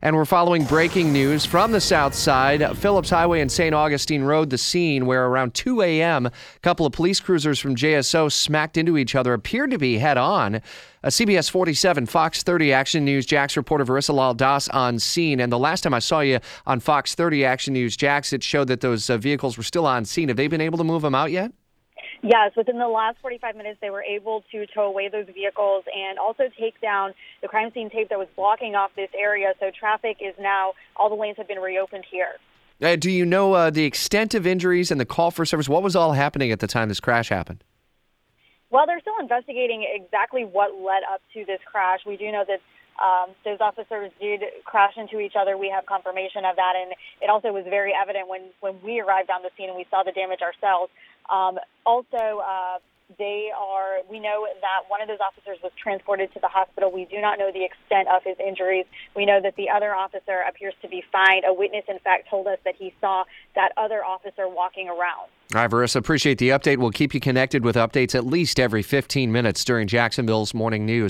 And we're following breaking news from the south side. Phillips Highway and St. Augustine Road, the scene where around 2 a.m., a couple of police cruisers from JSO smacked into each other, appeared to be head on. A CBS 47, Fox 30 Action News, Jax reporter Varissa Lal Das on scene. And the last time I saw you on Fox 30 Action News, Jax, it showed that those uh, vehicles were still on scene. Have they been able to move them out yet? Yes, within the last 45 minutes, they were able to tow away those vehicles and also take down the crime scene tape that was blocking off this area. So traffic is now, all the lanes have been reopened here. Uh, do you know uh, the extent of injuries and the call for service? What was all happening at the time this crash happened? Well, they're still investigating exactly what led up to this crash. We do know that um, those officers did crash into each other. We have confirmation of that, and it also was very evident when when we arrived on the scene and we saw the damage ourselves. Um, also, uh, they are. We know that one of those officers was transported to the hospital. We do not know the extent of his injuries. We know that the other officer appears to be fine. A witness, in fact, told us that he saw that other officer walking around. All right, Varissa, appreciate the update. We'll keep you connected with updates at least every 15 minutes during Jacksonville's morning news.